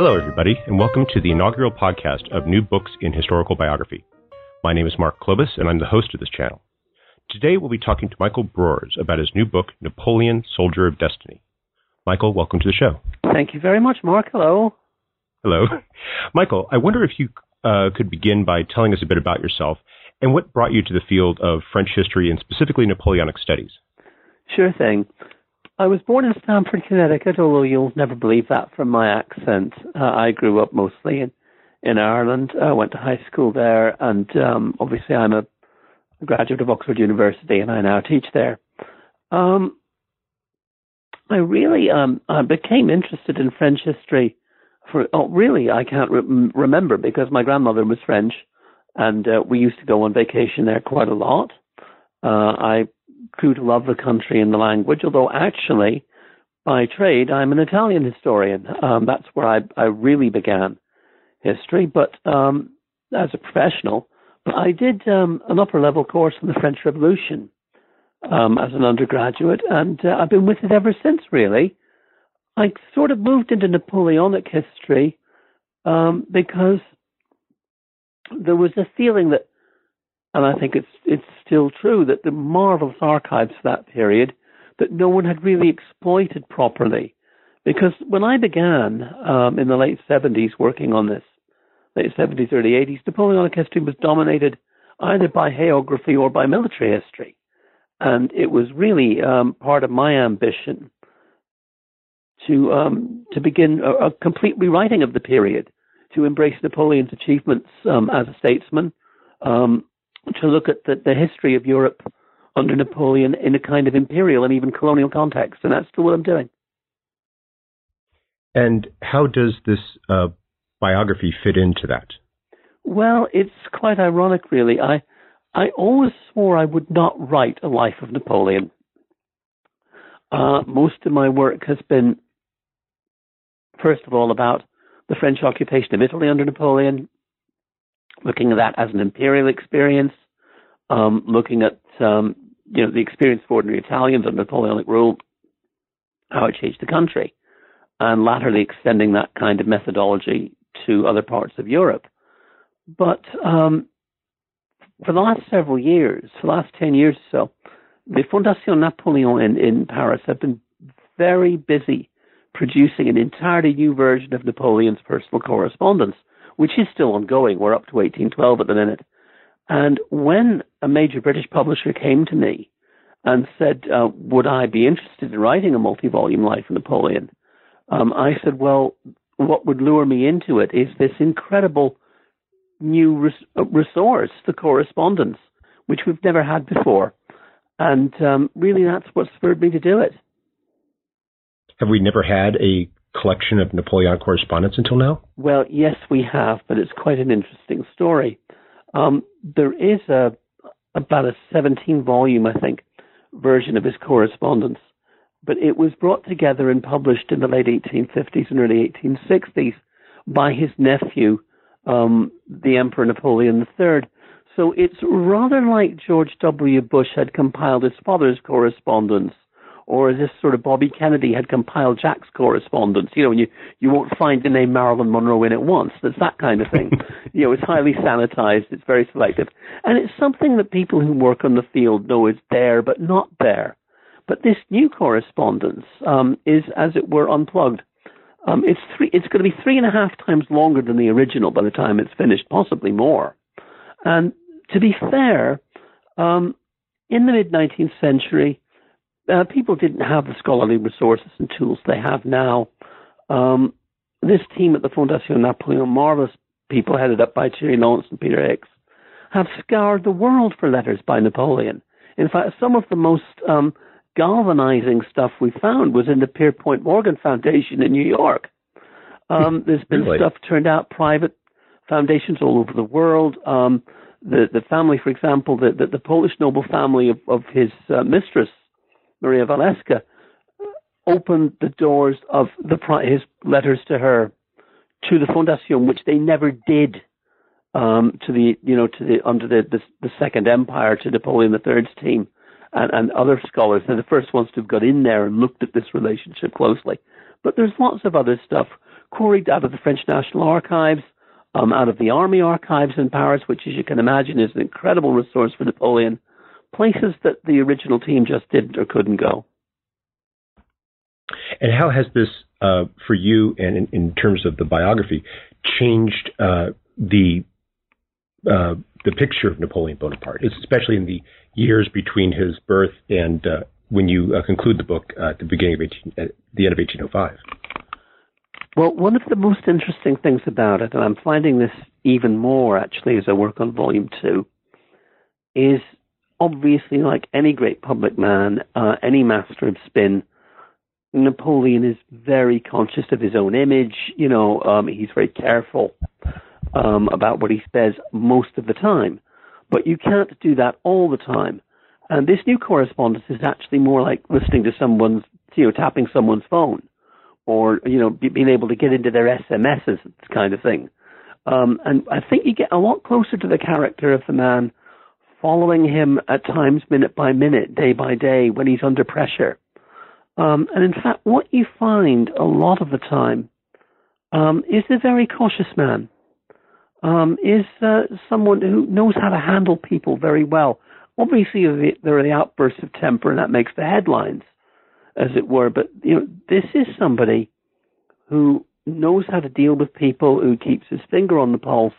Hello, everybody, and welcome to the inaugural podcast of New Books in Historical Biography. My name is Mark Klobas, and I'm the host of this channel. Today, we'll be talking to Michael Broers about his new book, Napoleon, Soldier of Destiny. Michael, welcome to the show. Thank you very much, Mark. Hello. Hello. Michael, I wonder if you uh, could begin by telling us a bit about yourself and what brought you to the field of French history and specifically Napoleonic studies. Sure thing. I was born in Stamford, Connecticut, although you'll never believe that from my accent. Uh, I grew up mostly in, in Ireland. I went to high school there, and um, obviously I'm a graduate of Oxford University, and I now teach there. Um, I really um, I became interested in French history for oh really I can't re- remember because my grandmother was French, and uh, we used to go on vacation there quite a lot. Uh, I grew to love the country and the language, although actually, by trade, I'm an Italian historian. Um, that's where I, I really began history, but um, as a professional. But I did um, an upper level course in the French Revolution um, as an undergraduate, and uh, I've been with it ever since, really. I sort of moved into Napoleonic history um, because there was a feeling that and I think it's it's still true that the marvelous archives of that period that no one had really exploited properly. Because when I began um, in the late 70s working on this, late 70s, early 80s, Napoleonic history was dominated either by hagiography or by military history. And it was really um, part of my ambition to um, to begin a, a, complete rewriting of the period, to embrace Napoleon's achievements um, as a statesman, um, to look at the, the history of Europe under Napoleon in a kind of imperial and even colonial context, and that's still what I'm doing. And how does this uh, biography fit into that? Well, it's quite ironic, really. I I always swore I would not write a life of Napoleon. Uh, most of my work has been, first of all, about the French occupation of Italy under Napoleon, looking at that as an imperial experience, um, looking at um, you know the experience of ordinary Italians under Napoleonic rule, how it changed the country, and latterly extending that kind of methodology to other parts of Europe. But um, for the last several years, for the last ten years or so, the Fondation Napoleon in, in Paris have been very busy producing an entirely new version of Napoleon's personal correspondence which is still ongoing. We're up to 1812 at the minute. And when a major British publisher came to me and said, uh, Would I be interested in writing a multi volume Life of Napoleon? Um, I said, Well, what would lure me into it is this incredible new res- uh, resource, the correspondence, which we've never had before. And um, really, that's what spurred me to do it. Have we never had a collection of Napoleonic correspondence until now? Well, yes, we have, but it's quite an interesting story. Um, there is a about a 17 volume, I think, version of his correspondence, but it was brought together and published in the late 1850s and early 1860s by his nephew, um, the Emperor Napoleon III. So it's rather like George W. Bush had compiled his father's correspondence or is this sort of Bobby Kennedy had compiled Jack's correspondence? You know, and you, you won't find the name Marilyn Monroe in it once. That's that kind of thing. you know, it's highly sanitized. It's very selective. And it's something that people who work on the field know is there, but not there. But this new correspondence um, is, as it were, unplugged. Um, it's three. It's going to be three and a half times longer than the original by the time it's finished, possibly more. And to be fair, um, in the mid 19th century, uh, people didn't have the scholarly resources and tools they have now. Um, this team at the Fondation Napoleon, marvelous people headed up by Thierry Lentz and Peter Hicks, have scoured the world for letters by Napoleon. In fact, some of the most um, galvanizing stuff we found was in the Pierpont Morgan Foundation in New York. Um, there's been Really? stuff turned out private foundations all over the world. Um, the the family, for example, the the, the Polish noble family of, of his uh, mistress Maria Walewska, opened the doors of the his letters to her to the Fondation, which they never did um, to the you know to the under the, the the Second Empire to Napoleon III's team and, and other scholars. They're the first ones to have got in there and looked at this relationship closely. But there's lots of other stuff quarried out of the French National Archives, um, out of the Army Archives in Paris, which, as you can imagine, is an incredible resource for Napoleon. Places that the original team just didn't or couldn't go. And how has this, uh, for you, and in, in, terms of the biography, changed uh, the uh, the picture of Napoleon Bonaparte, especially in the years between his birth and uh, when you uh, conclude the book at the beginning of 18, at the end of 1805? Well, one of the most interesting things about it, and I'm finding this even more actually as I work on volume two, is obviously like any great public man, uh, any master of spin, Napoleon is very conscious of his own image. You know, um, he's very careful um, about what he says most of the time. But you can't do that all the time. And this new correspondence is actually more like listening to someone's, you know, tapping someone's phone or, you know, be, being able to get into their SMSs, kind of thing. Um, and I think you get a lot closer to the character of the man following him at times minute by minute, day by day, when he's under pressure. Um, and in fact, what you find a lot of the time um, is a very cautious man um, is uh, someone who knows how to handle people very well. Obviously, there are the outbursts of temper, and that makes the headlines, as it were. But you know, this is somebody who knows how to deal with people, who keeps his finger on the pulse,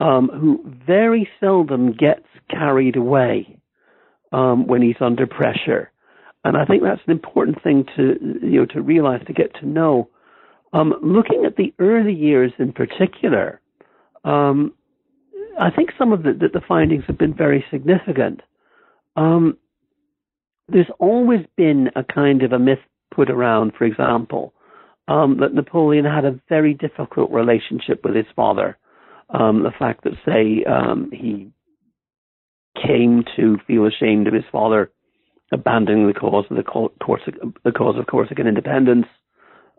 um, who very seldom gets carried away um, when he's under pressure. And I think that's an important thing to you know to realize to get to know. Um, looking at the early years in particular, um, I think some of the, the, findings have been very significant. Um, there's always been a kind of a myth put around, for example, um, that Napoleon had a very difficult relationship with his father. Um, the fact that, say, um, he came to feel ashamed of his father abandoning the cause of the, the cause of Corsican independence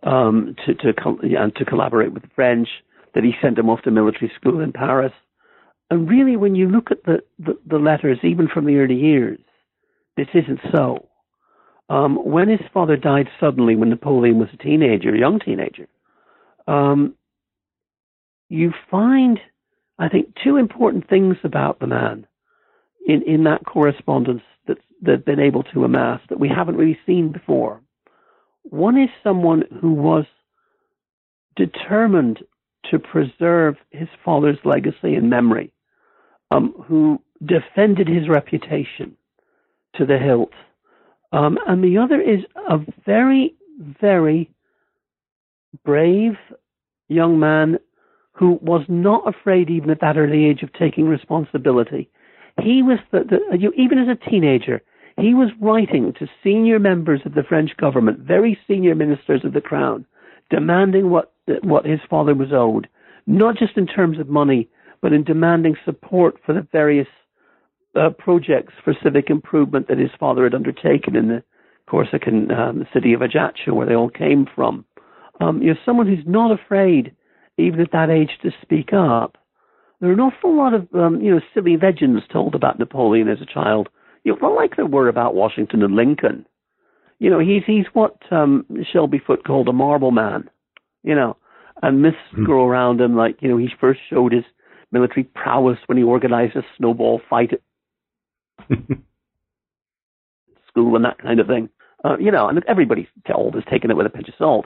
um, to to, and to collaborate with the French that he sent him off to military school in Paris. And really, when you look at the, the, the letters, even from the early years, this isn't so. Um, when his father died suddenly, when Napoleon was a teenager, a young teenager, um, you find, I think, two important things about the man in, in that correspondence that they've been able to amass that we haven't really seen before. One is someone who was determined to preserve his father's legacy and memory, um, who defended his reputation to the hilt. Um, and the other is a very, very brave young man who was not afraid, even at that early age, of taking responsibility. He was the, the you, even as a teenager, he was writing to senior members of the French government, very senior ministers of the crown, demanding what what his father was owed, not just in terms of money, but in demanding support for the various uh, projects for civic improvement that his father had undertaken in the Corsican um, city of Ajaccio, where they all came from. Um, you know, someone who's not afraid, even at that age, to speak up. There are an awful lot of um, you know silly legends told about Napoleon as a child. You know, not like there were about Washington and Lincoln. You know, he's he's what um, Shelby Foote called a marble man you know, and myths mm. grow around him. Like, you know, he first showed his military prowess when he organized a snowball fight at school and that kind of thing. Uh, you know, and everybody told has taken it with a pinch of salt.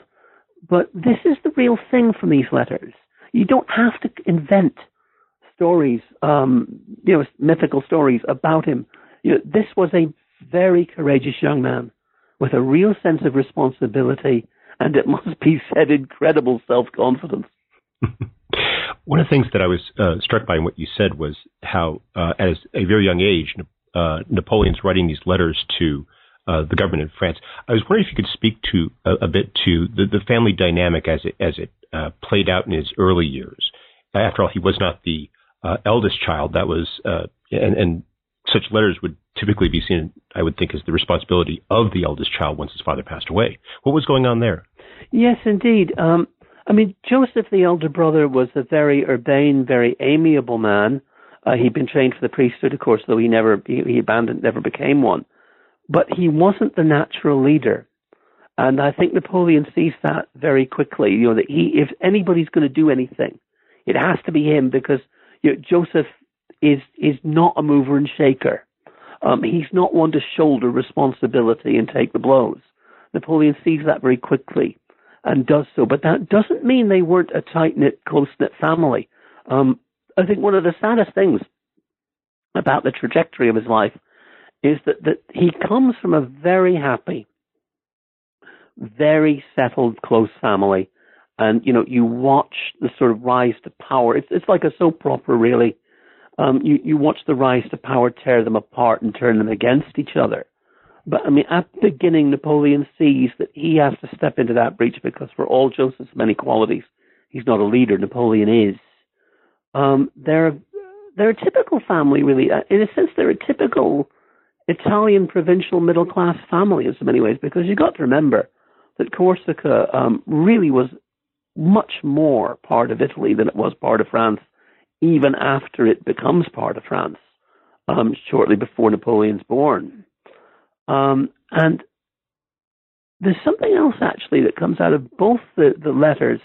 But this is the real thing from these letters. You don't have to invent stories, um, you know, mythical stories about him. You know, this was a very courageous young man with a real sense of responsibility and it must be said, incredible self confidence. One of the things that I was uh, struck by in what you said was how, uh, at a very young age, uh, Napoleon's writing these letters to uh, the government in France. I was wondering if you could speak to a, a bit to the, the, family dynamic as it as it uh, played out in his early years. After all, he was not the uh, eldest child. That was uh, and, and such letters would typically be seen, I would think, as the responsibility of the eldest child once his father passed away. What was going on there? Yes, indeed. Um, I mean, Joseph, the elder brother, was a very urbane, very amiable man. Uh, he'd been trained for the priesthood, of course, though he never he, he abandoned, never became one. But he wasn't the natural leader, and I think Napoleon sees that very quickly. You know that he, if anybody's going to do anything, it has to be him because you know, Joseph is is not a mover and shaker. Um, he's not one to shoulder responsibility and take the blows. Napoleon sees that very quickly and does so, but that doesn't mean they weren't a tight knit, close knit family. Um, I think one of the saddest things about the trajectory of his life is that, that he comes from a very happy, very settled, close family. And, you know, you watch the sort of rise to power. It's, it's like a soap opera, really. Um, you, you watch the rise to power tear them apart and turn them against each other. But I mean, at the beginning, Napoleon sees that he has to step into that breach because, for all Joseph's many qualities, he's not a leader. Napoleon is. Um, they're they're a typical family, really. Uh, in a sense, they're a typical Italian provincial middle class family in many ways because you've got to remember that Corsica um, really was much more part of Italy than it was part of France, even after it becomes part of France, um, shortly before Napoleon's born. Um, and there's something else actually that comes out of both the, the letters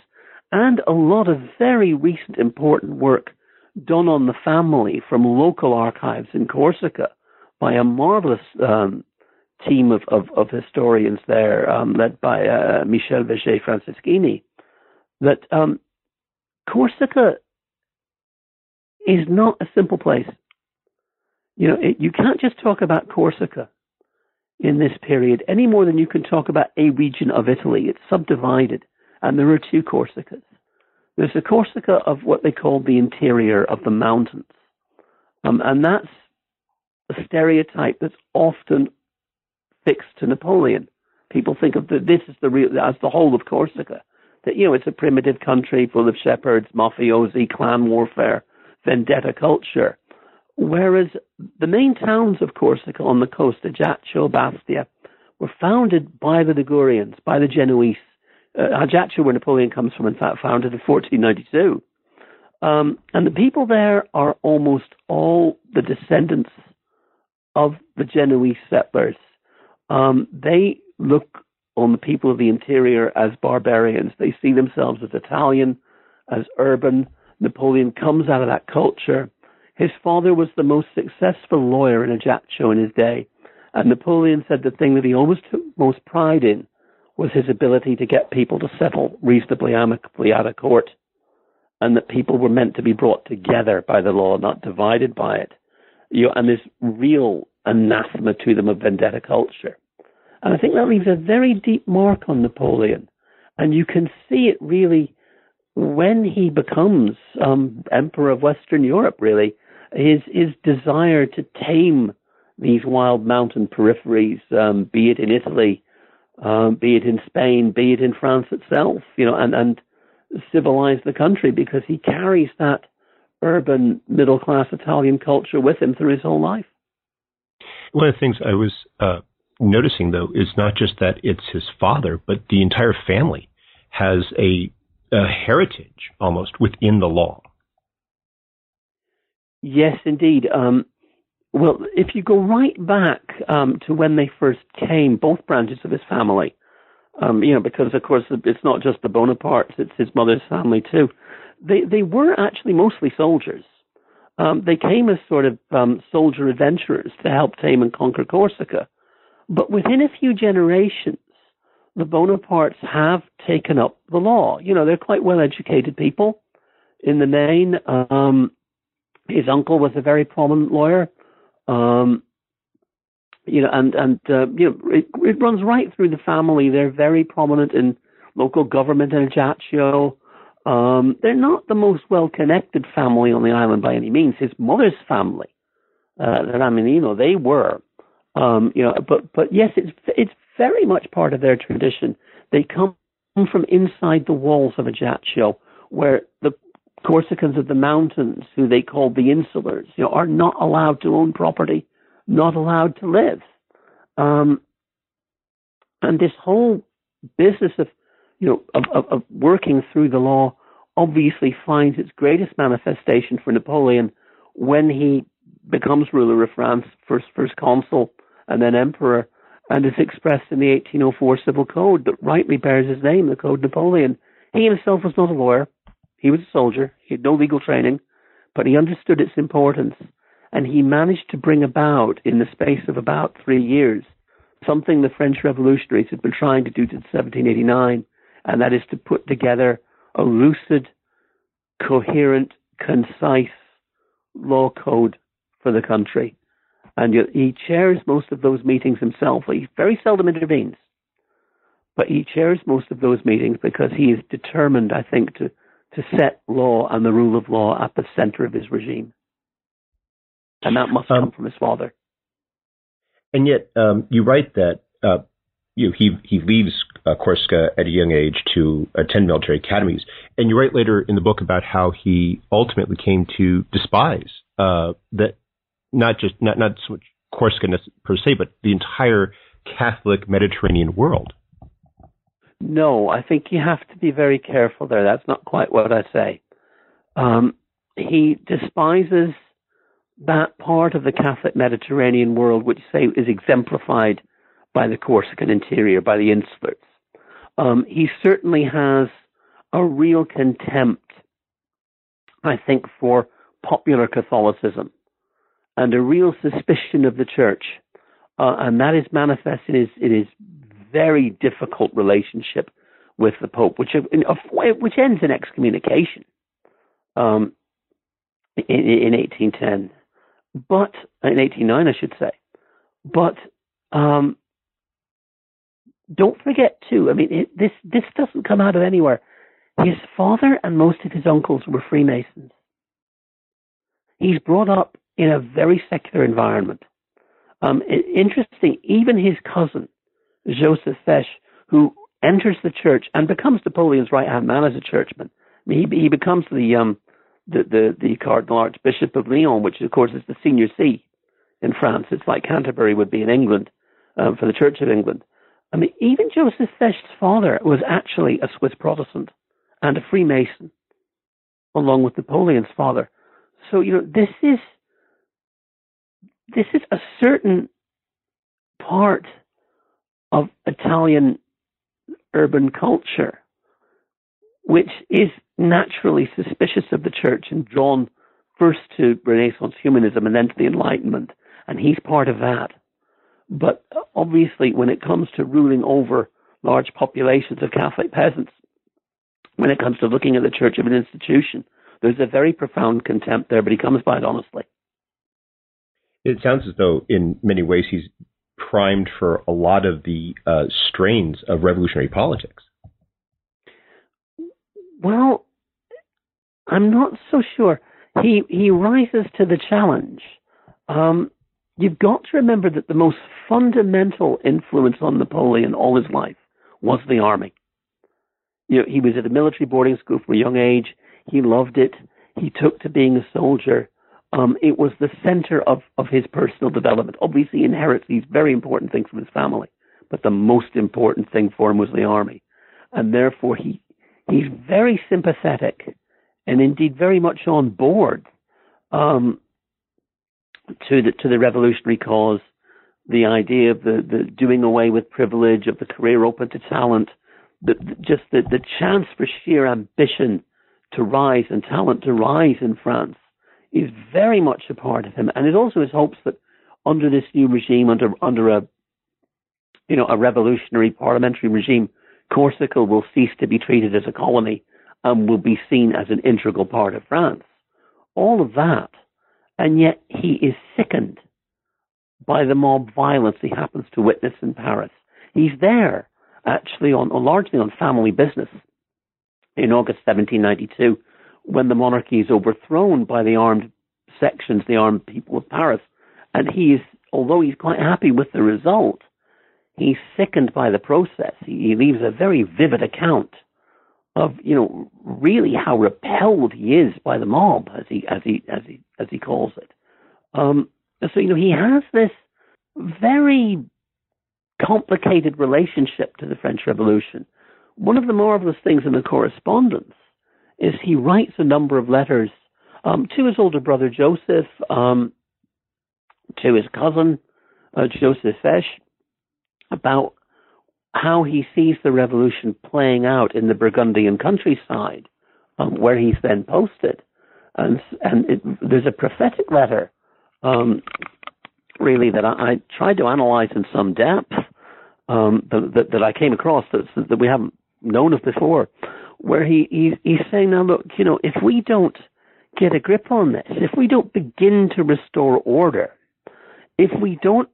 and a lot of very recent important work done on the family from local archives in Corsica by a marvelous um, team of, of, of, historians there, um, led by uh, Michel Vergé-Franceschi, that um, Corsica is not a simple place. You know, it, you can't just talk about Corsica in this period any more than you can talk about a region of Italy. It's subdivided, and there are two Corsicas. There's a Corsica of what they call the interior of the mountains, um, and that's a stereotype that's often fixed to Napoleon. People think of the, this as the real, as the whole of Corsica. That you know, it's a primitive country full of shepherds, mafiosi, clan warfare, vendetta culture. Whereas the main towns of Corsica on the coast, Ajaccio, Bastia, were founded by the Ligurians, by the Genoese. Uh, Ajaccio, where Napoleon comes from, in fact, founded in 1492. Um, and the people there are almost all the descendants of the Genoese settlers. Um, they look on the people of the interior as barbarians. They see themselves as Italian, as urban. Napoleon comes out of that culture. His father was the most successful lawyer in Ajaccio in his day, and Napoleon said the thing that he always took most pride in was his ability to get people to settle reasonably amicably out of court, and that people were meant to be brought together by the law, not divided by it. You know, and this real anathema to them of vendetta culture. And I think that leaves a very deep mark on Napoleon. And you can see it really when he becomes um, emperor of Western Europe, really his his desire to tame these wild mountain peripheries, um, be it in Italy, um, be it in Spain, be it in France itself, you know, and, and civilize the country because he carries that urban middle class Italian culture with him through his whole life. One of the things I was uh, noticing, though, is not just that it's his father, but the entire family has a, a heritage almost within the law. Yes, indeed. Um, well, if you go right back um, to when they first came, both branches of his family, um, you know, because of course it's not just the Bonapartes; it's his mother's family too. They they were actually mostly soldiers. Um, they came as sort of um, soldier adventurers to help tame and conquer Corsica, but within a few generations, the Bonapartes have taken up the law. You know, they're quite well educated people in the main. Um, his uncle was a very prominent lawyer. Um, you know, and and uh, you know, it, it runs right through the family. They're very prominent in local government in Ajaccio. Um, they're not the most well-connected family on the island by any means. His mother's family, uh, you know, they were Um, you know, but but yes, it's it's very much part of their tradition. They come from inside the walls of Ajaccio, where the Corsicans of the mountains, who they called the insulars, you know, are not allowed to own property, not allowed to live. Um, and this whole business of, you know, of, of, of working through the law obviously finds its greatest manifestation for Napoleon when he becomes ruler of France, first first consul and then emperor, and is expressed in the 1804 Civil Code that rightly bears his name, the Code Napoleon. He himself was not a lawyer. He was a soldier. He had no legal training, but he understood its importance. And he managed to bring about, in the space of about three years, something the French revolutionaries had been trying to do since 1789, and that is to put together a lucid, coherent, concise law code for the country. And he chairs most of those meetings himself. He very seldom intervenes, but he chairs most of those meetings because he is determined, I think, to, to set law and the rule of law at the center of his regime. And that must um, come from his father. And yet, um, you write that uh, you know, he he leaves uh, Corsica at a young age to attend military academies, and you write later in the book about how he ultimately came to despise uh, that not just not not so much Corsica per se, but the entire Catholic Mediterranean world. No, I think you have to be very careful there. That's not quite what I say. Um, he despises that part of the Catholic Mediterranean world which say is exemplified by the Corsican interior, by the insulars. Um, he certainly has a real contempt, I think, for popular Catholicism and a real suspicion of the church. Uh, and that is manifest in his, in his very difficult relationship with the Pope, which, which ends in excommunication um, in, in 1810 but in 89, I should say. But um, don't forget too. I mean, it, this this doesn't come out of anywhere. His father and most of his uncles were Freemasons. He's brought up in a very secular environment. Um, interesting, even his cousin Joseph Fesch, who enters the church and becomes Napoleon's right hand man as a churchman. I mean, he, he becomes the um, the, the, the Cardinal Archbishop of Lyon, which of course is the senior see in France. It's like Canterbury would be in England um, for the Church of England. I mean, even Joseph Fesch's father was actually a Swiss Protestant and a Freemason, along with Napoleon's father. So you know, this is this is a certain part of Italian urban culture which is naturally suspicious of the church and drawn first to Renaissance humanism and then to the Enlightenment. And he's part of that. But obviously, when it comes to ruling over large populations of Catholic peasants, when it comes to looking at the church of an institution, there's a very profound contempt there, but he comes by it honestly. It sounds as though, in many ways, he's primed for a lot of the uh, strains of revolutionary politics. Well, I'm not so sure. He he rises to the challenge. Um, you've got to remember that the most fundamental influence on Napoleon all his life was the army. You know, he was at a military boarding school from a young age. He loved it. He took to being a soldier. Um, it was the center of, of his personal development. Obviously, he inherits these very important things from his family, but the most important thing for him was the army. And therefore, he, he's very sympathetic and indeed very much on board um, to the to the revolutionary cause, the idea of the, the doing away with privilege, of the career open to talent, the, just the, the chance for sheer ambition to rise and talent to rise in France is very much a part of him, and it also his hopes that under this new regime, under under a you know a revolutionary parliamentary regime, Corsica will cease to be treated as a colony and will be seen as an integral part of France. All of that. And yet he is sickened by the mob violence he happens to witness in Paris. He's there, actually, on, largely on family business in August 1792 when the monarchy is overthrown by the armed sections, the armed people of Paris. And he is although he's quite happy with the result, he's sickened by the process. He, he leaves a very vivid account of you know really how repelled he is by the mob, as he as he as he as he calls it. Um, so you know he has this very complicated relationship to the French Revolution. One of the marvelous things in the correspondence is he writes a number of letters um, to his older brother Joseph, um, to his cousin uh, Joseph Fesch, about how he sees the revolution playing out in the Burgundian countryside, um, where he's then posted. And, and it, there's a prophetic letter, um, really, that I, I, tried to analyze in some depth um, that, that, that, I came across that, that we haven't known of before, where he, he, he's saying, now look, you know, if we don't get a grip on this, if we don't begin to restore order, if we don't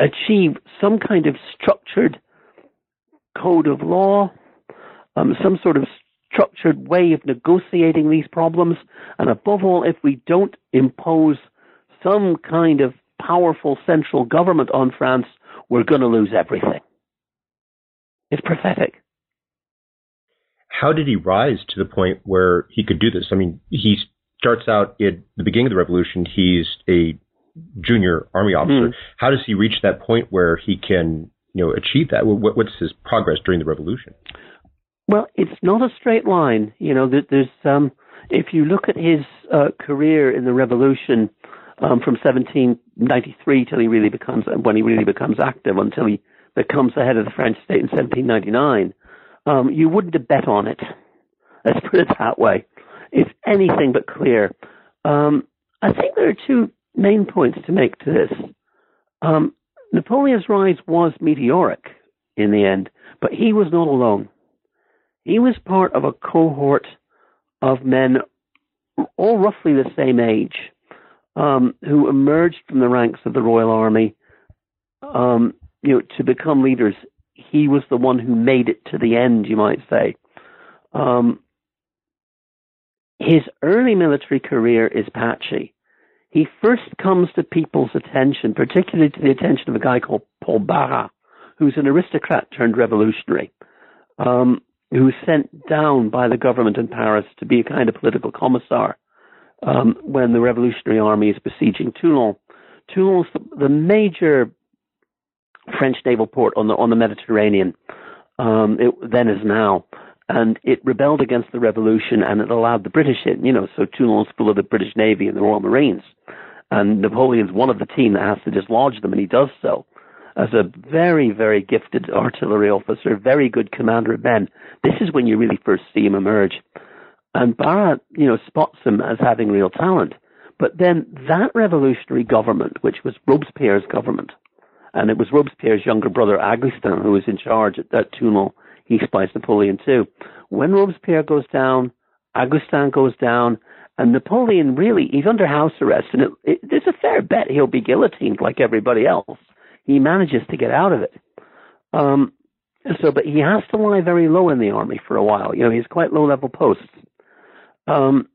achieve some kind of structured code of law, um, some sort of structured way of negotiating these problems, and above all, if we don't impose some kind of powerful central government on France, we're going to lose everything. It's prophetic. How did he rise to the point where he could do this? I mean, he starts out at the beginning of the revolution, he's a junior army officer. Mm. How does he reach that point where he can, you know, achieve that? What, what's his progress during the revolution? Well, it's not a straight line. You know, there's um, if you look at his uh, career in the revolution um, from 1793 till he really becomes when he really becomes active until he becomes the head of the French state in 1799, um, you wouldn't have bet on it. Let's put it that way. It's anything but clear. Um, I think there are two main points to make to this. Um, Napoleon's rise was meteoric in the end, but he was not alone. He was part of a cohort of men, all roughly the same age, um, who emerged from the ranks of the Royal Army, um, you know, to become leaders. He was the one who made it to the end, you might say. Um, his early military career is patchy he first comes to people's attention, particularly to the attention of a guy called Paul Barras, who's an aristocrat turned revolutionary, um, who was sent down by the government in Paris to be a kind of political commissar um, when the revolutionary army is besieging Toulon. Toulon's the, the major French naval port on the on the Mediterranean. Um, it then as now and it rebelled against the revolution and it allowed the British in, you know, so Toulon's full of the British Navy and the Royal Marines. And Napoleon's one of the team that has to dislodge them, and he does so as a very, very gifted artillery officer, very good commander of men. This is when you really first see him emerge. And Barras, you know, spots him as having real talent. But then that revolutionary government, which was Robespierre's government, and it was Robespierre's younger brother Augustin who was in charge at, at Toulon, he spies Napoleon too. When Robespierre goes down, Augustin goes down, and Napoleon really, he's under house arrest, and it, it, a fair bet he'll be guillotined like everybody else. He manages to get out of it. Um, so, but he has to lie very low in the army for a while. You know, he's quite low level posts. Um,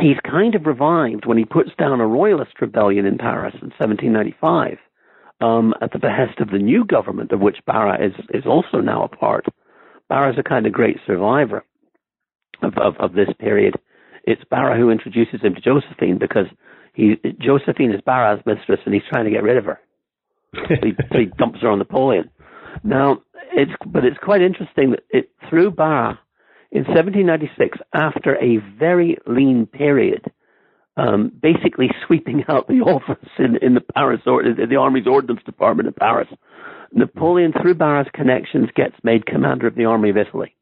he's kind of revived when he puts down a royalist rebellion in Paris in 1795 um, at the behest of the new government, of which Barras is, is also now a part. Barras is a kind of great survivor of, of, of this period. It's Barras who introduces him to Josephine because he Josephine is Barras' mistress and he's trying to get rid of her. so, he, so he dumps her on Napoleon. Now, it's but it's quite interesting that it through Barras, in 1796, after a very lean period, um, basically sweeping out the office in, in the Paris or the Army's Ordnance Department in Paris. Napoleon, through Barras' connections, gets made commander of the Army of Italy.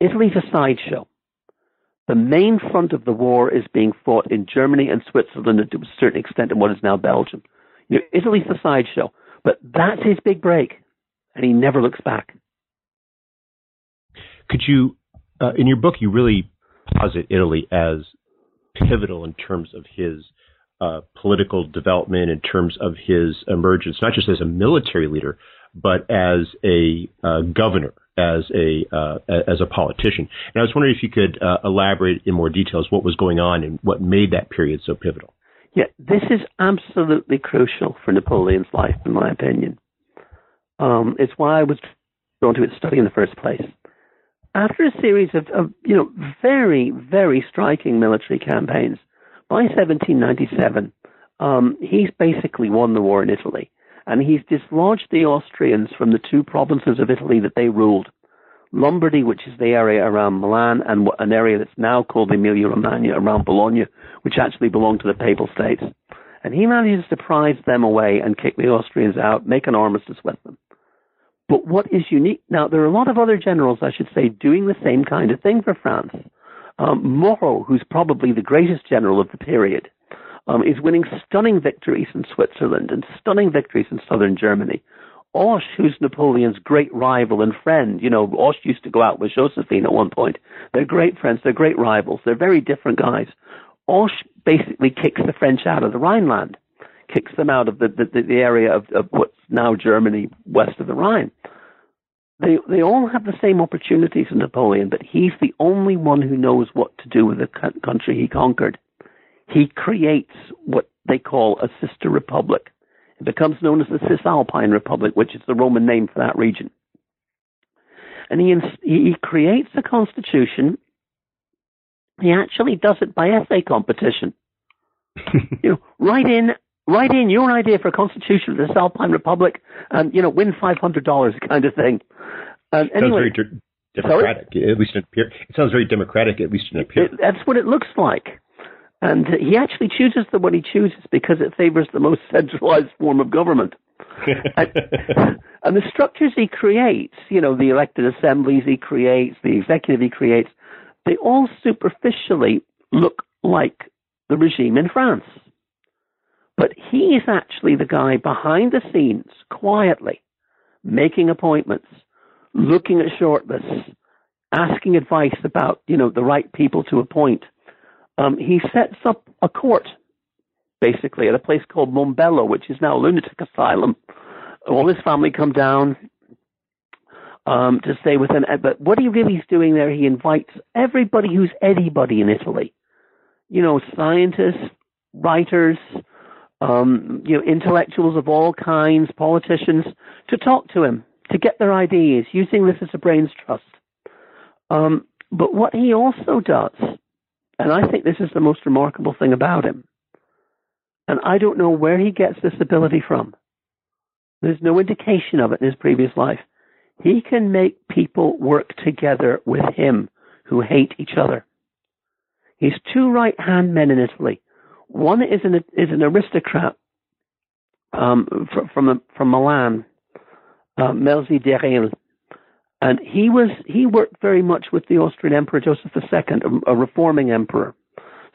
Italy's a sideshow. The main front of the war is being fought in Germany and Switzerland, and to a certain extent in what is now Belgium. You know, Italy's the sideshow, but that's his big break, and he never looks back. Could you, uh, in your book, you really posit Italy as pivotal in terms of his uh, political development, in terms of his emergence, not just as a military leader, but as a uh, governor, as a uh, as a politician. And I was wondering if you could uh, elaborate in more details what was going on and what made that period so pivotal. Yeah, this is absolutely crucial for Napoleon's life, in my opinion. Um, it's why I was drawn to its study in the first place. After a series of, of, you know, very, very striking military campaigns, by 1797, um, he's basically won the war in Italy, and he's dislodged the Austrians from the two provinces of Italy that they ruled. Lombardy, which is the area around Milan, and an area that's now called Emilia-Romagna around Bologna, which actually belonged to the Papal States. And he manages to prize them away and kick the Austrians out, make an armistice with them. But what is unique now, there are a lot of other generals, I should say, doing the same kind of thing for France. Um, Moreau, who's probably the greatest general of the period, um, is winning stunning victories in Switzerland and stunning victories in southern Germany. Hoche, who's Napoleon's great rival and friend, you know, Hoche used to go out with Josephine at one point. They're great friends, they're great rivals, they're very different guys. Hoche basically kicks the French out of the Rhineland, kicks them out of the, the, the area of, of what's now Germany west of the Rhine. They, they all have the same opportunities in Napoleon, but he's the only one who knows what to do with the country he conquered. He creates what they call a sister republic it becomes known as the Cisalpine Republic, which is the Roman name for that region. And he, he creates a constitution. He actually does it by essay competition. you know, write in, write in your idea for a constitution of the Cisalpine Republic, and you know, win five hundred dollars, kind of thing. And anyway, sounds very democratic, sorry? at least in appear. It sounds very democratic, at least in appearance. That's what it looks like. And he actually chooses the one he chooses because it favors the most centralized form of government. and, and the structures he creates, you know, the elected assemblies he creates, the executive he creates, they all superficially look like the regime in France. But he is actually the guy behind the scenes, quietly, making appointments, looking at shortlists, asking advice about, you know, the right people to appoint um, he sets up a court, basically, at a place called Mombello, which is now a lunatic asylum. All his family come down um, to stay with him. But what he really is doing there, he invites everybody who's anybody in Italy. You know, scientists, writers, um, you know, intellectuals of all kinds, politicians, to talk to him, to get their ideas, using this as a brains trust. Um, but what he also does and I think this is the most remarkable thing about him. And I don't know where he gets this ability from. There's no indication of it in his previous life. He can make people work together with him who hate each other. He's two right hand men in Italy. One is an, is an aristocrat um, from, from, Milan, uh, Melzi d'Eril, and he was he worked very much with the Austrian Emperor Joseph II, a, a reforming emperor.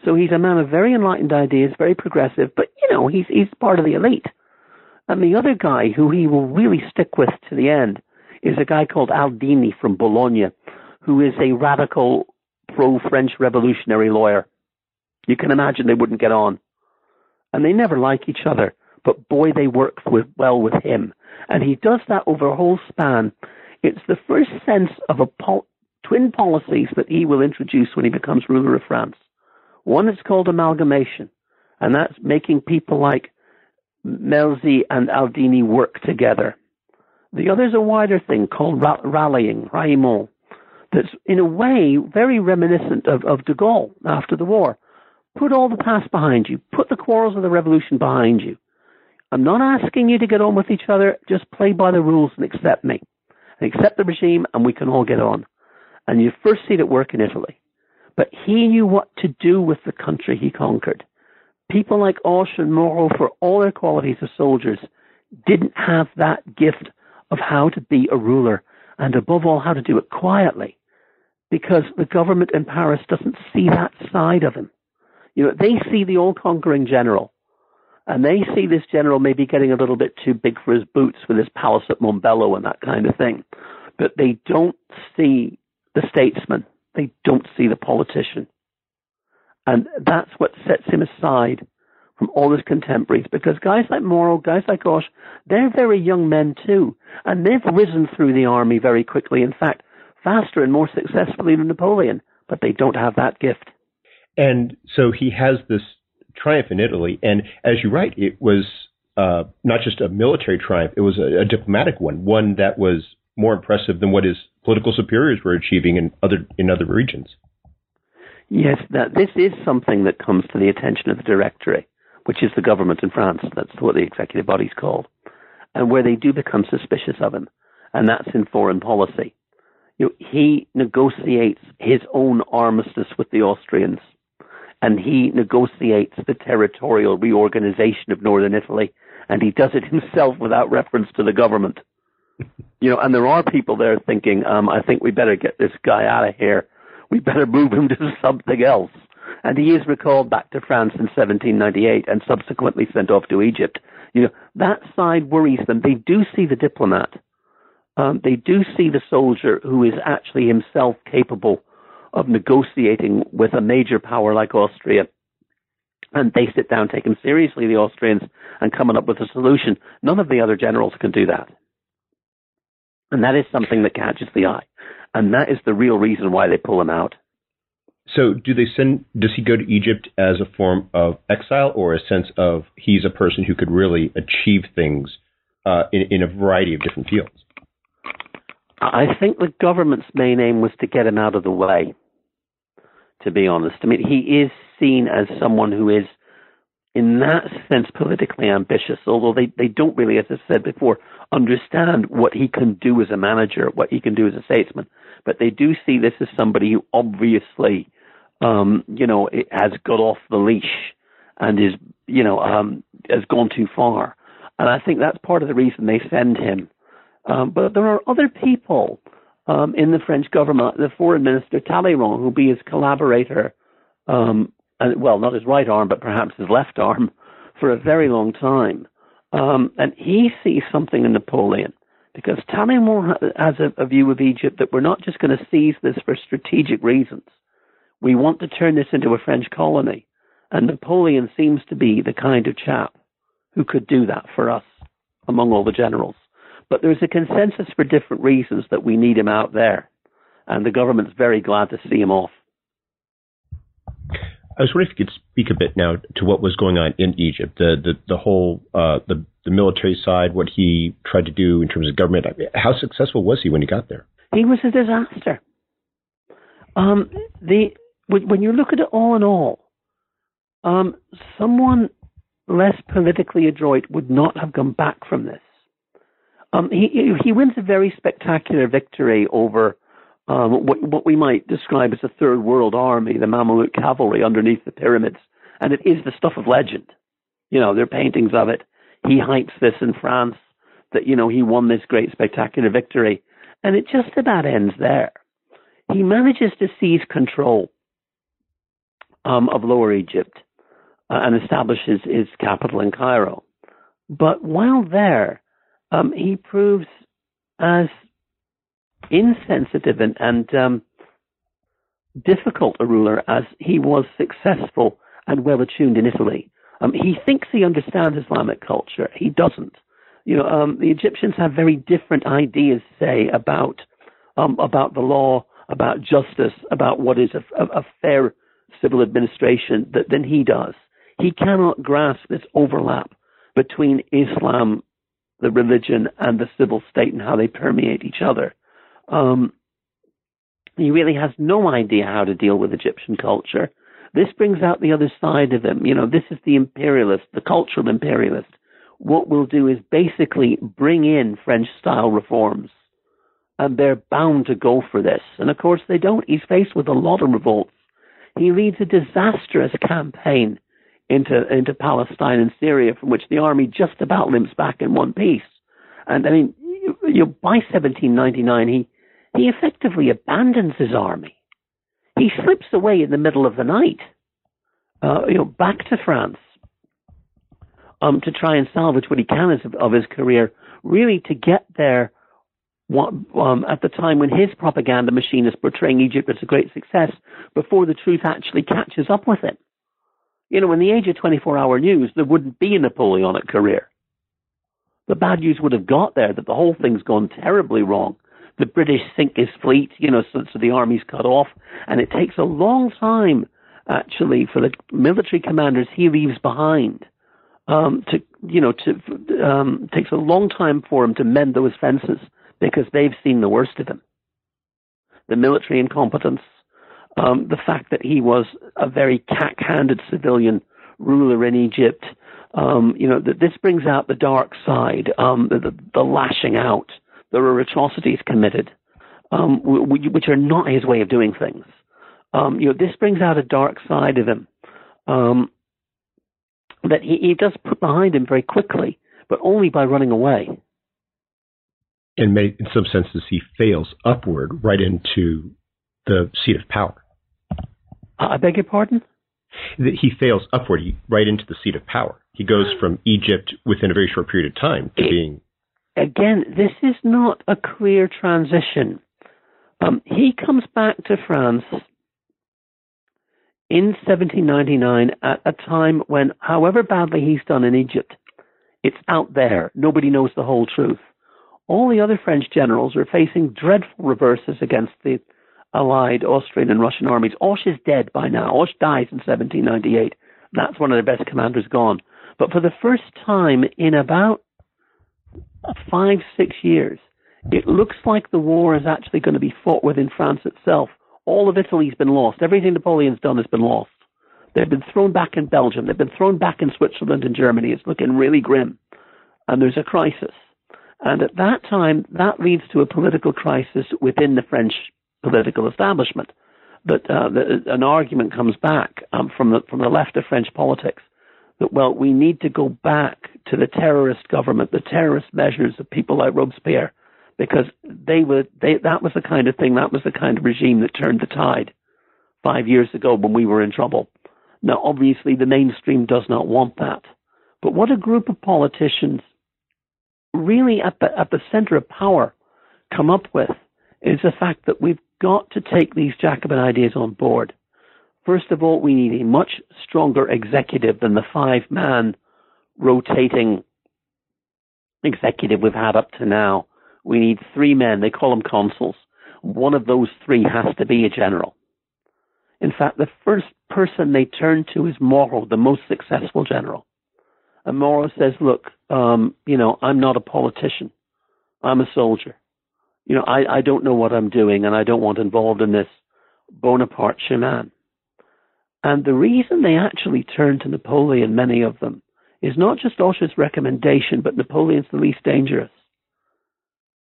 So he's a man of very enlightened ideas, very progressive, but you know, he's he's part of the elite. And the other guy who he will really stick with to the end is a guy called Aldini from Bologna, who is a radical pro-French revolutionary lawyer. You can imagine they wouldn't get on. And they never like each other, but boy, they work with, well with him. And he does that over a whole span it's the first sense of a pol- twin policies that he will introduce when he becomes ruler of France. One is called amalgamation, and that's making people like Melzi and Aldini work together. The other is a wider thing called ra- rallying, ralliement, that's in a way very reminiscent of, of de Gaulle after the war. Put all the past behind you. Put the quarrels of the revolution behind you. I'm not asking you to get on with each other. Just play by the rules and accept me and accept the regime, and we can all get on. And you first see it work in Italy. But he knew what to do with the country he conquered. People like Hoche and Moreau, for all their qualities as soldiers, didn't have that gift of how to be a ruler, and above all, how to do it quietly, because the government in Paris doesn't see that side of him. You know, they see the all-conquering general, and they see this general maybe getting a little bit too big for his boots with his palace at Mombello and that kind of thing. But they don't see the statesman. They don't see the politician. And that's what sets him aside from all his contemporaries because guys like Moreau, guys like Hoche, they're very young men too. And they've risen through the army very quickly. In fact, faster and more successfully than Napoleon, but they don't have that gift. And so he has this triumph in Italy. And as you write, it was uh, not just a military triumph; it was a, a, diplomatic one, one that was more impressive than what his political superiors were achieving in other in other regions. Yes, that this is something that comes to the attention of the Directory, which is the government in France. That's what the executive body's called, and where they do become suspicious of him, and that's in foreign policy. You know, he negotiates his own armistice with the Austrians, and he negotiates the territorial reorganization of northern Italy and he does it himself without reference to the government. You know, and there are people there thinking, um, I think we better get this guy out of here. We better move him to something else. And he is recalled back to France in 1798 and subsequently sent off to Egypt. You know, that side worries them. They do see the diplomat. Um, they do see the soldier who is actually himself capable of negotiating with a major power like Austria and they sit down, take taking seriously, the Austrians, and coming up with a solution. None of the other generals can do that. And that is something that catches the eye. And that is the real reason why they pull him out. So, do they send? Does he go to Egypt as a form of exile, or a sense of he's a person who could really achieve things uh, in, in a variety of different fields? I think the government's main aim was to get him out of the way to be honest. I mean, he is seen as someone who is, in that sense, politically ambitious, although they, they don't really, as I said before, understand what he can do as a manager, what he can do as a statesman. But they do see this as somebody who obviously, um, you know, has got off the leash and is, you know, um, has gone too far. And I think that's part of the reason they send him. Um, but there are other people um, in the French government, the foreign minister Talleyrand, who'll be his collaborator, um, and well, not his right arm, but perhaps his left arm, for a very long time. Um, and he sees something in Napoleon because Talleyrand has a, a view of Egypt that we're not just going to seize this for strategic reasons. We want to turn this into a French colony. And Napoleon seems to be the kind of chap who could do that for us among all the generals. But there's a consensus for different reasons that we need him out there. And the government's very glad to see him off. I was wondering if you could speak a bit now to what was going on in Egypt, the the, the whole uh, the the military side, what he tried to do in terms of government. How successful was he when he got there? He was a disaster. Um, the when you look at it all in all, um, someone less politically adroit would not have come back from this. Um, he he wins a very spectacular victory over um, what what we might describe as a third world army, the Mamluk cavalry underneath the pyramids, and it is the stuff of legend. You know, there are paintings of it. He hypes this in France that you know he won this great spectacular victory, and it just about ends there. He manages to seize control um, of Lower Egypt uh, and establishes his capital in Cairo. But while there, um, he proves as insensitive and, and um, difficult a ruler as he was successful and well attuned in Italy. Um, he thinks he understands Islamic culture. He doesn't. You know, um, the Egyptians have very different ideas, say, about um, about the law, about justice, about what is a, a, a fair civil administration that, than he does. He cannot grasp this overlap between Islam the religion and the civil state and how they permeate each other. Um, he really has no idea how to deal with Egyptian culture. This brings out the other side of him. You know, this is the imperialist, the cultural imperialist. What we'll do is basically bring in French style reforms. And they're bound to go for this. And of course they don't. He's faced with a lot of revolts. He leads a disastrous campaign into into Palestine and Syria, from which the army just about limps back in one piece. And I mean, you, you, by 1799, he he effectively abandons his army. He slips away in the middle of the night, uh, you know, back to France um, to try and salvage what he can of, of his career, really to get there um, at the time when his propaganda machine is portraying Egypt as a great success before the truth actually catches up with it. You know, in the age of 24 hour news, there wouldn't be a Napoleonic career. The bad news would have got there that the whole thing's gone terribly wrong. The British sink his fleet, you know, so, so the army's cut off, and it takes a long time actually, for the military commanders he leaves behind, um, to you know, to um, takes a long time for him to mend those fences because they've seen the worst of him. The military incompetence, um, the fact that he was a very cack-handed civilian ruler in Egypt. Um, you know, that this brings out the dark side, um, the, the, lashing out. There are atrocities committed, um, which are not his way of doing things. Um, you know, this brings out a dark side of him um, that he, he does put behind him very quickly, but only by running away. In, many, in some senses, he fails upward right into the seat of power. I beg your pardon? He fails upward, he, right into the seat of power. He goes from Egypt within a very short period of time to it, being. Again, this is not a clear transition. Um, he comes back to France in 1799 at a time when, however badly he's done in Egypt, it's out there. Nobody knows the whole truth. All the other French generals are facing dreadful reverses against the allied Austrian and Russian armies. Hoche is dead by now. Hoche dies in 1798. That's one of their best commanders gone. But for the first time in about five, six years, it looks like the war is actually going to be fought within France itself. All of Italy's been lost. Everything Napoleon's done has been lost. They've been thrown back in Belgium. They've been thrown back in Switzerland and Germany. It's looking really grim. And there's a crisis. And at that time, that leads to a political crisis within the French political establishment. But uh, the, an argument comes back um, from the from the left of French politics that well, we need to go back to the terrorist government, the terrorist measures of people like Robespierre, because they were they that was the kind of thing, that was the kind of regime that turned the tide five years ago when we were in trouble. Now, obviously, the mainstream does not want that. But what a group of politicians really at the at the center of power come up with is the fact that we've got to take these Jacobin ideas on board. First of all, we need a much stronger executive than the five man rotating executive we've had up to now. We need three men. They call them consuls. One of those three has to be a general. In fact, the first person they turn to is Moreau, the most successful general. And Moreau says, look, um, you know, I'm not a politician. I'm a soldier you know, I, I don't know what I'm doing and I don't want involved in this Bonaparte chemin. And the reason they actually turn to Napoleon, many of them, is not just Hoche's recommendation, but Napoleon's the least dangerous.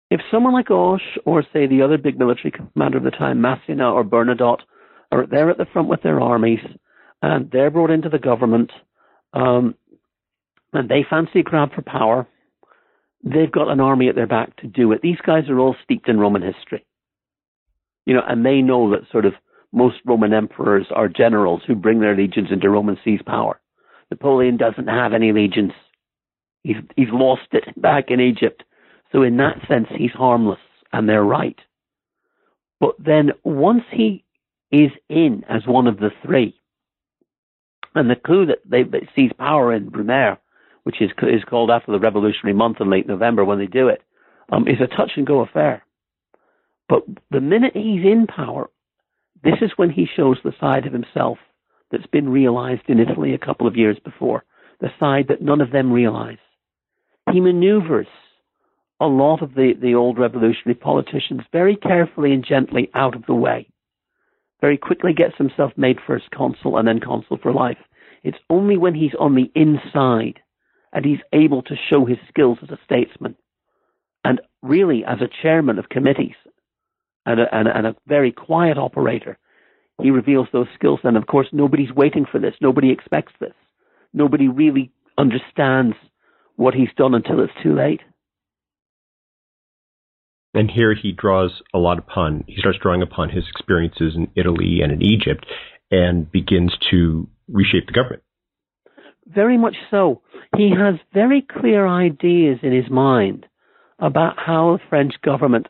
If someone like Osh, or say the other big military commander of the time, Massena or Bernadotte, are there at the front with their armies, and they're brought into the government, um, and they fancy a grab for power, they've got an army at their back to do it. These guys are all steeped in Roman history. You know, and they know that sort of most Roman emperors are generals who bring their legions into Roman and seize power. Napoleon doesn't have any legions. He's, he's lost it back in Egypt. So in that sense, he's harmless, and they're right. But then once he is in as one of the three, and the coup that they, seize power in Brumaire which is is called after the Revolutionary Month in late November when they do it, um, is a touch and go affair. But the minute he's in power, this is when he shows the side of himself that's been realized in Italy a couple of years before, the side that none of them realize. He maneuvers a lot of the, the old revolutionary politicians very carefully and gently out of the way. Very quickly gets himself made first consul and then consul for life. It's only when he's on the inside and he's able to show his skills as a statesman and really as a chairman of committees and a, and and a very quiet operator. He reveals those skills, and of course, nobody's waiting for this. Nobody expects this. Nobody really understands what he's done until it's too late. And here he draws a lot upon, he starts drawing upon his experiences in Italy and in Egypt and begins to reshape the government. Very much so. He has very clear ideas in his mind about how the French government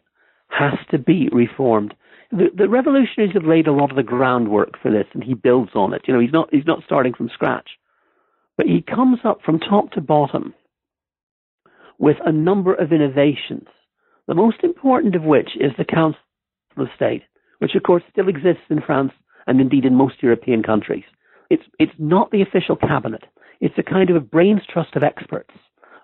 has to be reformed. The, the, revolutionaries have laid a lot of the groundwork for this, and he builds on it. You know, he's not he's not starting from scratch, but he comes up from top to bottom with a number of innovations. The most important of which is the Council of State, which of course still exists in France and indeed in most European countries. It's, it's not the official cabinet. It's a kind of a brains trust of experts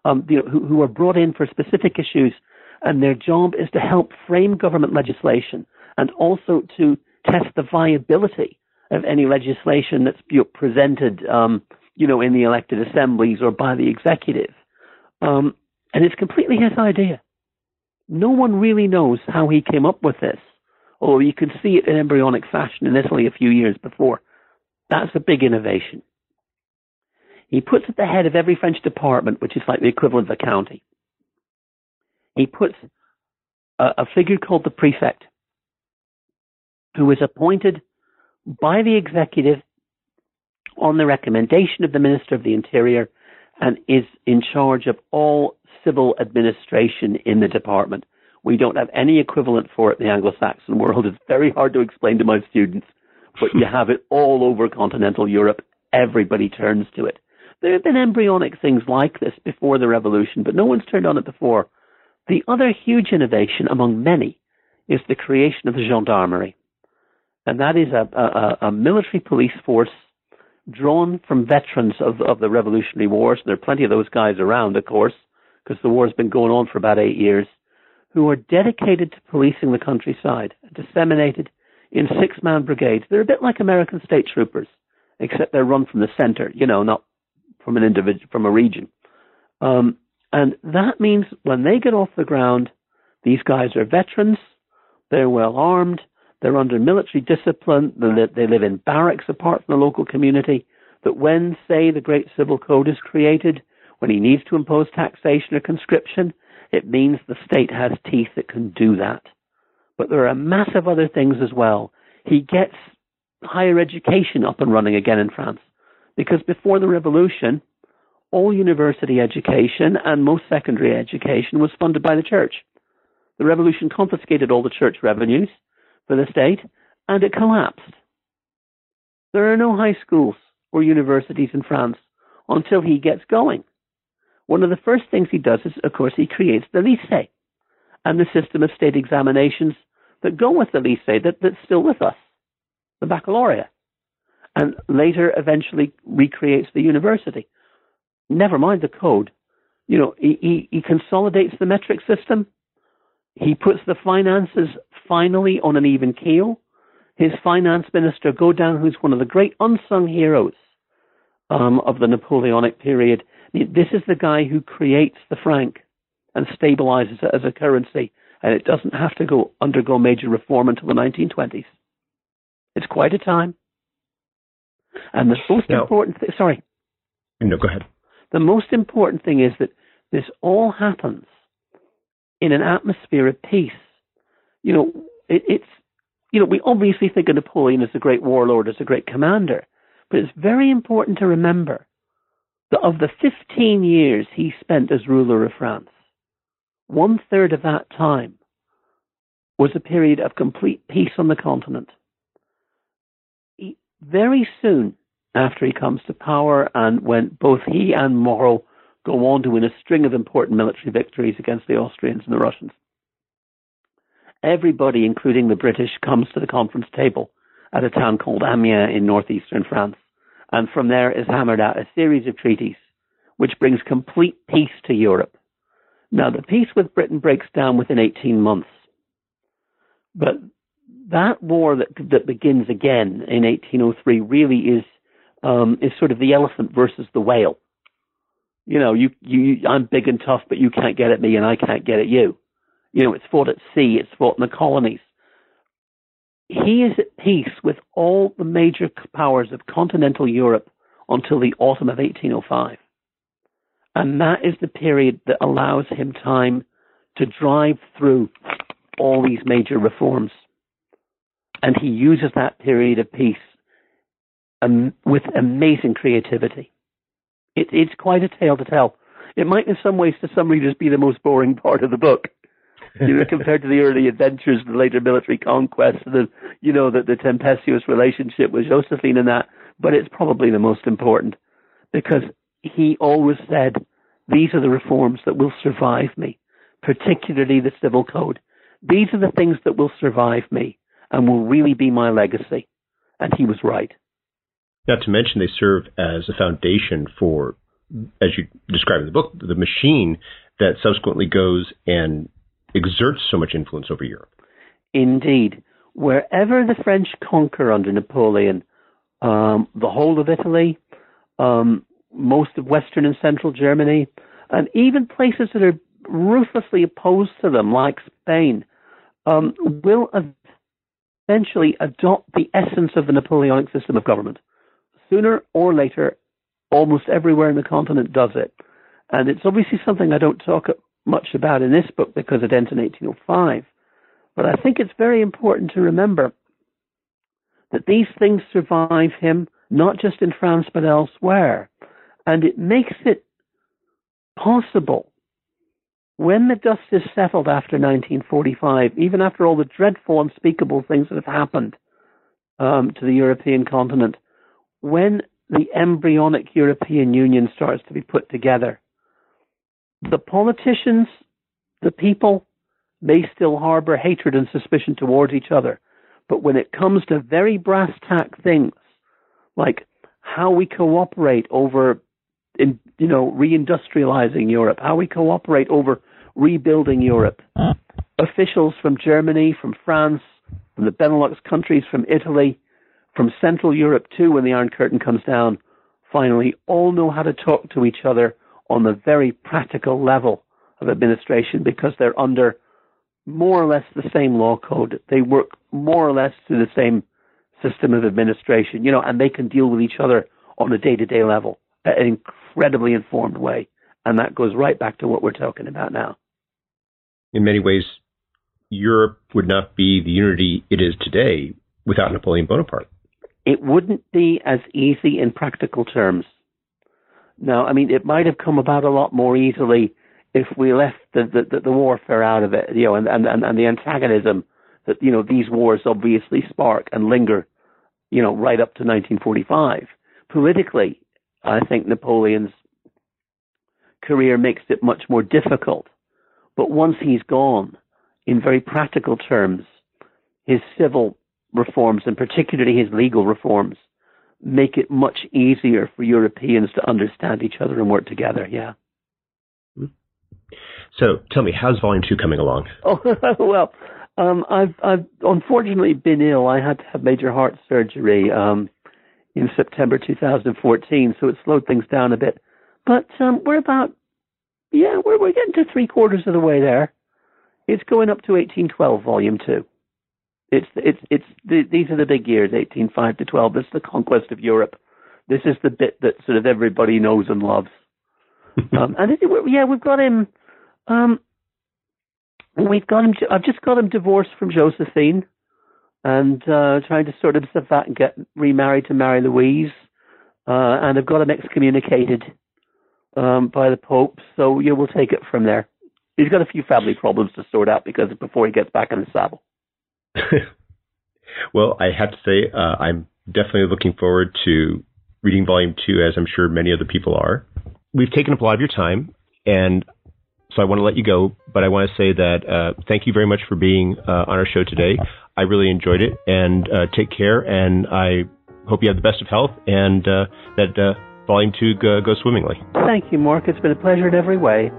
um, you know, who, who are brought in for specific issues, and their job is to help frame government legislation and also to test the viability of any legislation that's presented, um, you know, in the elected assemblies or by the executive. Um, and it's completely his idea. No one really knows how he came up with this, although you can see it in embryonic fashion in Italy a few years before. That's a big innovation. He puts at the head of every French department, which is like the equivalent of a county, he puts a, a figure called the prefect, who is appointed by the executive on the recommendation of the Minister of the Interior and is in charge of all civil administration in the department. We don't have any equivalent for it in the Anglo-Saxon world. It's very hard to explain to my students, but you have it all over continental Europe. Everybody turns to it. There have been embryonic things like this before the revolution, but no one's turned on it before. The other huge innovation among many is the creation of the gendarmerie. And that is a, a, a military police force drawn from veterans of, of the Revolutionary Wars. There are plenty of those guys around, of course, because the war's been going on for about eight years, who are dedicated to policing the countryside, disseminated in six man brigades. They're a bit like American state troopers, except they're run from the center, you know, not from an individual from a region. Um, and that means when they get off the ground, these guys are veterans, they're well armed, they're under military discipline, they live in barracks apart from the local community. That when, say, the Great Civil Code is created, when he needs to impose taxation or conscription, it means the state has teeth that can do that. But there are a massive other things as well. He gets higher education up and running again in France because before the revolution, all university education and most secondary education was funded by the church. The revolution confiscated all the church revenues for the state and it collapsed. There are no high schools or universities in France until he gets going. One of the first things he does is, of course, he creates the lycée and the system of state examinations that go with the lycée that, that's still with us, the baccalaureate and later eventually recreates the university. Never mind the code. You know, he, he, he consolidates the metric system. He puts the finances finally on an even keel. His finance minister, Gaudin, who's one of the great unsung heroes um, of the Napoleonic period, this is the guy who creates the franc and stabilizes it as a currency, and it doesn't have to go undergo major reform until the 1920s. It's quite a time. And the most no. important thing, sorry. No, go ahead. The most important thing is that this all happens in an atmosphere of peace. You know, it, it's, you know, we obviously think of Napoleon as a great warlord, as a great commander, but it's very important to remember that of the 15 years he spent as ruler of France, one third of that time was a period of complete peace on the continent very soon after he comes to power and when both he and Moreau go on to win a string of important military victories against the Austrians and the Russians. Everybody, including the British, comes to the conference table at a town called Amiens in northeastern France. And from there is hammered out a series of treaties which brings complete peace to Europe. Now, the peace with Britain breaks down within 18 months. But that war that that begins again in 1803 really is um, is sort of the elephant versus the whale. You know, you you I'm big and tough, but you can't get at me, and I can't get at you. You know, it's fought at sea, it's fought in the colonies. He is at peace with all the major powers of continental Europe until the autumn of 1805. And that is the period that allows him time to drive through all these major reforms and he uses that period of peace um, with amazing creativity. It, it's quite a tale to tell. It might, in some ways, to some readers, be the most boring part of the book. you know, compared to the early adventures, the later military conquests, and the you know the, the tempestuous relationship with Josephine and that. But it's probably the most important because he always said, "These are the reforms that will survive me, particularly the civil code. These are the things that will survive me." And will really be my legacy. And he was right. Not to mention, they serve as a foundation for, as you describe in the book, the machine that subsequently goes and exerts so much influence over Europe. Indeed. Wherever the French conquer under Napoleon, um, the whole of Italy, um, most of Western and Central Germany, and even places that are ruthlessly opposed to them, like Spain, um, will eventually adopt the essence of the Napoleonic system of government. Sooner or later, almost everywhere in the continent does it. And it's obviously something I don't talk much about in this book because it ends in 1805. But I think it's very important to remember that these things survive him not just in France but elsewhere. And it makes it possible when the dust is settled after 1945, even after all the dreadful, unspeakable things that have happened um, to the European continent, when the embryonic European Union starts to be put together, the politicians, the people, may still harbor hatred and suspicion towards each other. But when it comes to very brass tack things, like how we cooperate over, in, you know, reindustrializing Europe, how we cooperate over rebuilding Europe, officials from Germany, from France, from the Benelux countries, from Italy, from Central Europe too, when the Iron Curtain comes down, finally all know how to talk to each other on the very practical level of administration because they're under more or less the same law code. They work more or less through the same system of administration, you know, and they can deal with each other on a day to day level, an incredibly informed way. And that goes right back to what we're talking about now. In many ways, Europe would not be the unity it is today without Napoleon Bonaparte. It wouldn't be as easy in practical terms. Now, I mean, it might have come about a lot more easily if we left the, the, the warfare out of it, you know, and, and, and the antagonism that, you know, these wars obviously spark and linger, you know, right up to 1945. Politically, I think Napoleon's career makes it much more difficult. But once he's gone, in very practical terms, his civil reforms and particularly his legal reforms make it much easier for Europeans to understand each other and work together. Yeah. So tell me, how's Volume Two coming along? Oh well, um, I've I've unfortunately been ill. I had to have major heart surgery um, in September 2014, so it slowed things down a bit. But um, we're about yeah, we're we're getting to three quarters of the way there. It's going up to 1812, Volume Two. It's it's it's the, these are the big years, 1805 to 12. This is the conquest of Europe. This is the bit that sort of everybody knows and loves. um, and yeah, we've got him um, we've got him. I've just got him divorced from Josephine, and uh, trying to sort himself out and get remarried to Marie Louise. Uh, and I've got him excommunicated um, by the Pope. So yeah, we'll take it from there. He's got a few family problems to sort out because before he gets back in the saddle. well, I have to say, uh, I'm definitely looking forward to reading Volume Two, as I'm sure many other people are. We've taken up a lot of your time, and so I want to let you go, but I want to say that uh, thank you very much for being uh, on our show today. I really enjoyed it, and uh, take care. And I hope you have the best of health, and uh, that uh, Volume Two go, goes swimmingly. Thank you, Mark. It's been a pleasure in every way.